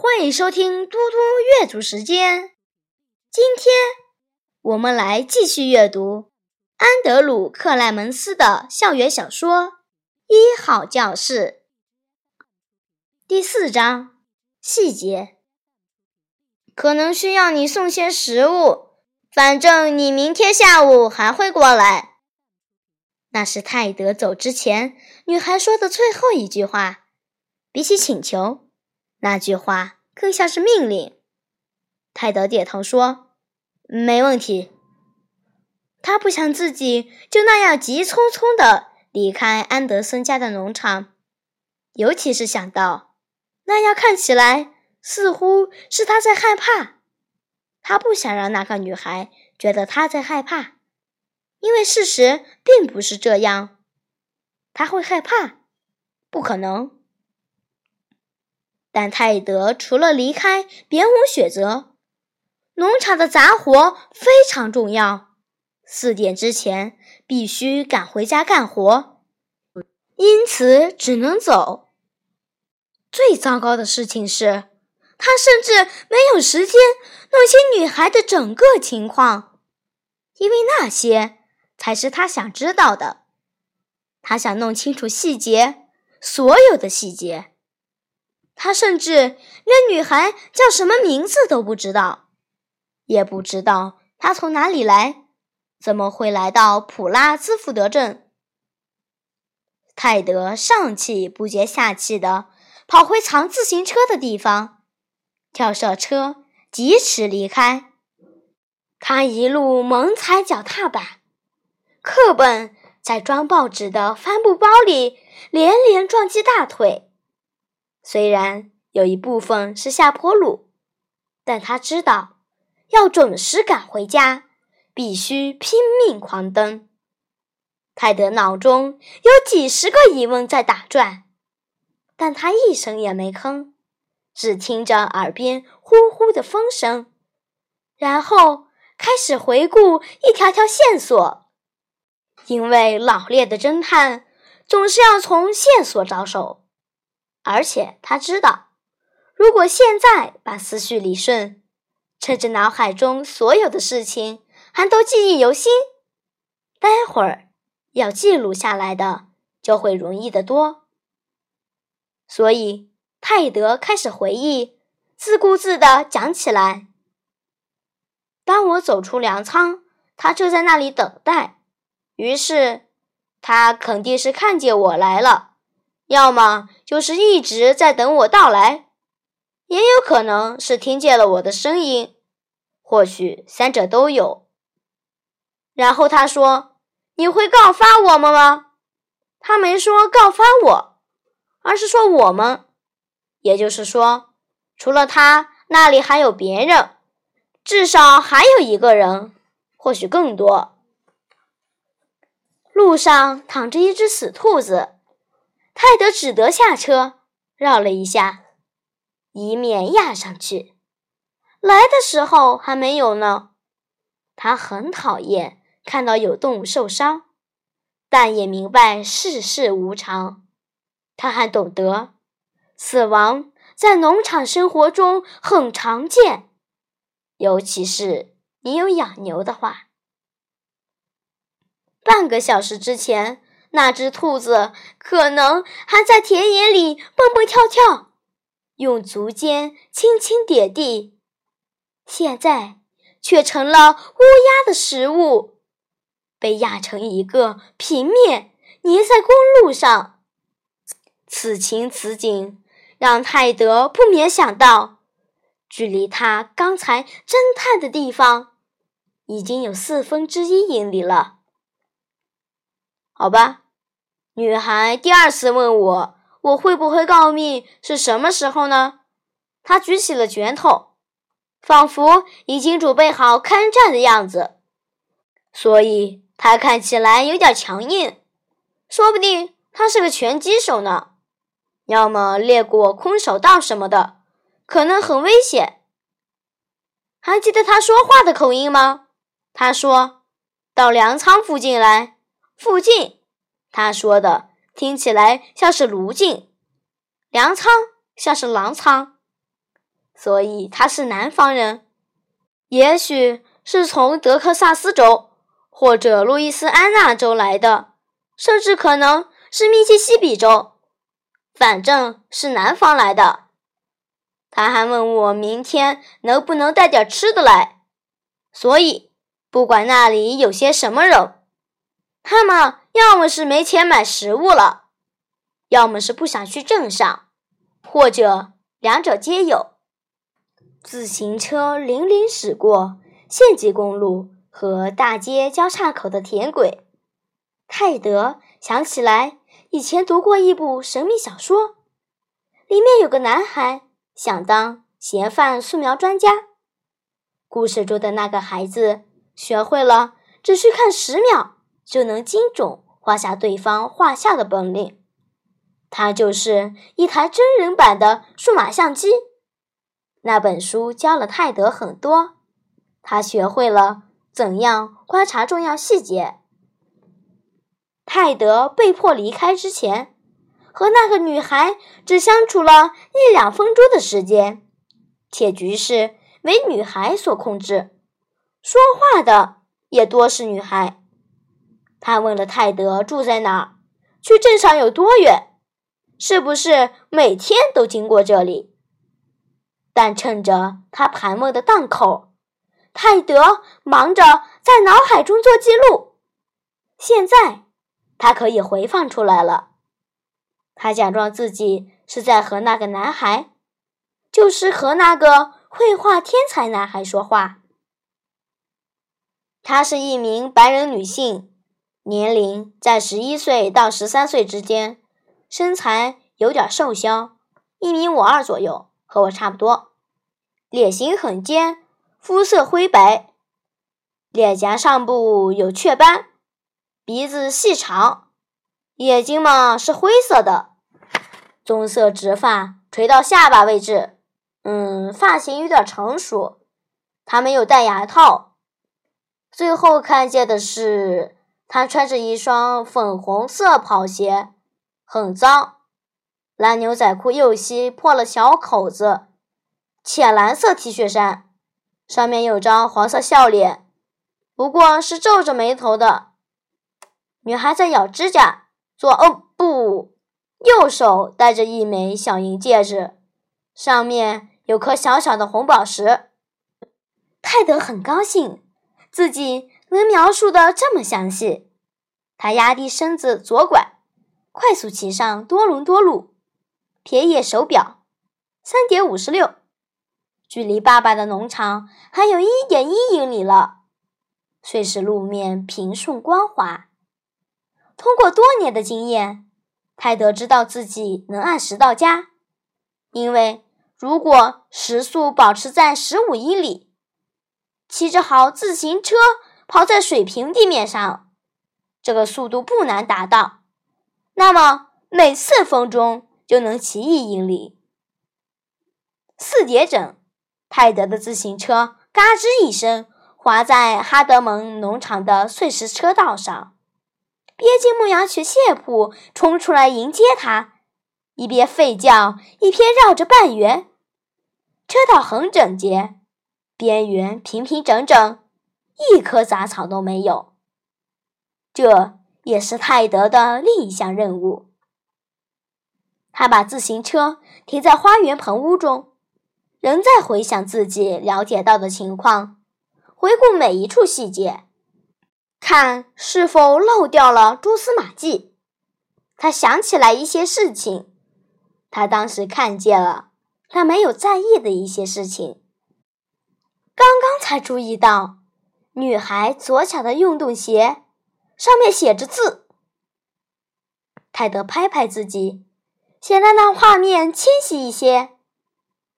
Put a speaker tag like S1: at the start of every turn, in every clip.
S1: 欢迎收听嘟嘟阅读时间。今天我们来继续阅读安德鲁·克莱门斯的校园小说《一号教室》第四章细节。可能需要你送些食物，反正你明天下午还会过来。那是泰德走之前，女孩说的最后一句话。比起请求。那句话更像是命令。泰德点头说：“没问题。”他不想自己就那样急匆匆的离开安德森家的农场，尤其是想到那样看起来似乎是他在害怕。他不想让那个女孩觉得他在害怕，因为事实并不是这样。他会害怕？不可能。但泰德除了离开，别无选择。农场的杂活非常重要，四点之前必须赶回家干活，因此只能走。最糟糕的事情是，他甚至没有时间弄清女孩的整个情况，因为那些才是他想知道的。他想弄清楚细节，所有的细节。他甚至连女孩叫什么名字都不知道，也不知道她从哪里来，怎么会来到普拉兹福德镇。泰德上气不接下气地跑回藏自行车的地方，跳上车，疾驰离开。他一路猛踩脚踏板，课本在装报纸的帆布包里连连撞击大腿。虽然有一部分是下坡路，但他知道要准时赶回家，必须拼命狂奔。泰德脑中有几十个疑问在打转，但他一声也没吭，只听着耳边呼呼的风声，然后开始回顾一条条线索，因为老练的侦探总是要从线索着手。而且他知道，如果现在把思绪理顺，趁着脑海中所有的事情还都记忆犹新，待会儿要记录下来的就会容易得多。所以泰德开始回忆，自顾自地讲起来：“当我走出粮仓，他就在那里等待。于是他肯定是看见我来了。”要么就是一直在等我到来，也有可能是听见了我的声音，或许三者都有。然后他说：“你会告发我们吗？”他没说告发我，而是说我们，也就是说，除了他，那里还有别人，至少还有一个人，或许更多。路上躺着一只死兔子。泰德只得下车，绕了一下，以免压上去。来的时候还没有呢。他很讨厌看到有动物受伤，但也明白世事无常。他还懂得，死亡在农场生活中很常见，尤其是你有养牛的话。半个小时之前。那只兔子可能还在田野里蹦蹦跳跳，用足尖轻轻点地，现在却成了乌鸦的食物，被压成一个平面，粘在公路上。此情此景，让泰德不免想到，距离他刚才侦探的地方，已经有四分之一英里了。好吧，女孩第二次问我我会不会告密是什么时候呢？她举起了拳头，仿佛已经准备好开战的样子，所以她看起来有点强硬。说不定她是个拳击手呢，要么练过空手道什么的，可能很危险。还记得他说话的口音吗？他说到粮仓附近来。附近，他说的听起来像是卢境，粮仓像是狼仓。所以他是南方人。也许是从德克萨斯州或者路易斯安那州来的，甚至可能是密西西比州，反正是南方来的。他还问我明天能不能带点吃的来，所以不管那里有些什么人，他们要么是没钱买食物了，要么是不想去镇上，或者两者皆有。自行车零零驶过县级公路和大街交叉口的铁轨，泰德想起来以前读过一部神秘小说，里面有个男孩。想当嫌犯素描专家。故事中的那个孩子学会了只需看十秒就能精准画下对方画像的本领。他就是一台真人版的数码相机。那本书教了泰德很多，他学会了怎样观察重要细节。泰德被迫离开之前。和那个女孩只相处了一两分钟的时间，且局势为女孩所控制，说话的也多是女孩。他问了泰德住在哪儿，去镇上有多远，是不是每天都经过这里。但趁着他盘问的档口，泰德忙着在脑海中做记录。现在他可以回放出来了。他假装自己是在和那个男孩，就是和那个绘画天才男孩说话。她是一名白人女性，年龄在十一岁到十三岁之间，身材有点瘦削，一米五二左右，和我差不多。脸型很尖，肤色灰白，脸颊上部有雀斑，鼻子细长。眼睛嘛是灰色的，棕色直发垂到下巴位置，嗯，发型有点成熟。他没有戴牙套。最后看见的是他穿着一双粉红色跑鞋，很脏。蓝牛仔裤右膝破了小口子，浅蓝色 T 恤衫，上面有张黄色笑脸，不过是皱着眉头的。女孩在咬指甲。左哦不，右手戴着一枚小银戒指，上面有颗小小的红宝石。泰德很高兴自己能描述的这么详细。他压低身子左拐，快速骑上多伦多路，瞥一眼手表，三点五十六，距离爸爸的农场还有一点一英里了。碎石路面平顺光滑。通过多年的经验，泰德知道自己能按时到家，因为如果时速保持在十五英里，骑着好自行车跑在水平地面上，这个速度不难达到。那么每四分钟就能骑一英里。四点整，泰德的自行车嘎吱一声滑在哈德蒙农场的碎石车道上。边境牧羊犬谢普冲出来迎接他，一边吠叫，一边绕着半圆。车道很整洁，边缘平平整整，一棵杂草都没有。这也是泰德的另一项任务。他把自行车停在花园棚屋中，仍在回想自己了解到的情况，回顾每一处细节。看是否漏掉了蛛丝马迹。他想起来一些事情，他当时看见了，他没有在意的一些事情。刚刚才注意到，女孩左脚的运动鞋上面写着字。泰德拍拍自己，想让那画面清晰一些，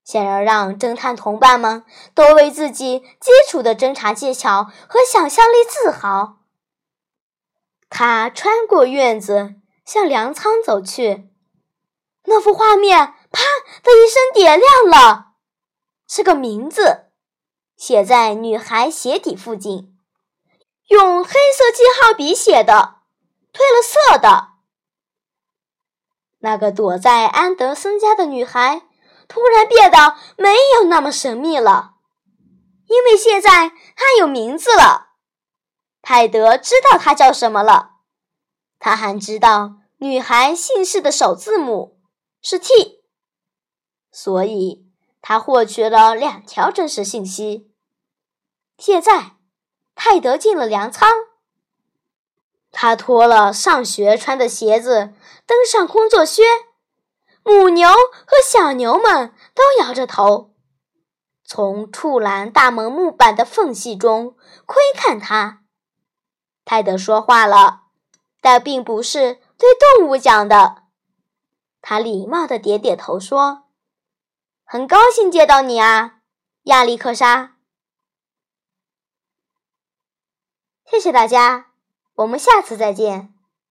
S1: 想要让侦探同伴们都为自己基础的侦查技巧和想象力自豪。他穿过院子，向粮仓走去。那幅画面啪的一声点亮了，是个名字，写在女孩鞋底附近，用黑色记号笔写的，褪了色的。那个躲在安德森家的女孩，突然变得没有那么神秘了，因为现在她有名字了。泰德知道她叫什么了，他还知道女孩姓氏的首字母是 T，所以他获取了两条真实信息。现在，泰德进了粮仓，他脱了上学穿的鞋子，登上工作靴。母牛和小牛们都摇着头，从兔栏大门木板的缝隙中窥看他。泰德说话了，但并不是对动物讲的。他礼貌地点点头说：“很高兴见到你啊，亚历克莎。”谢谢大家，我们下次再见。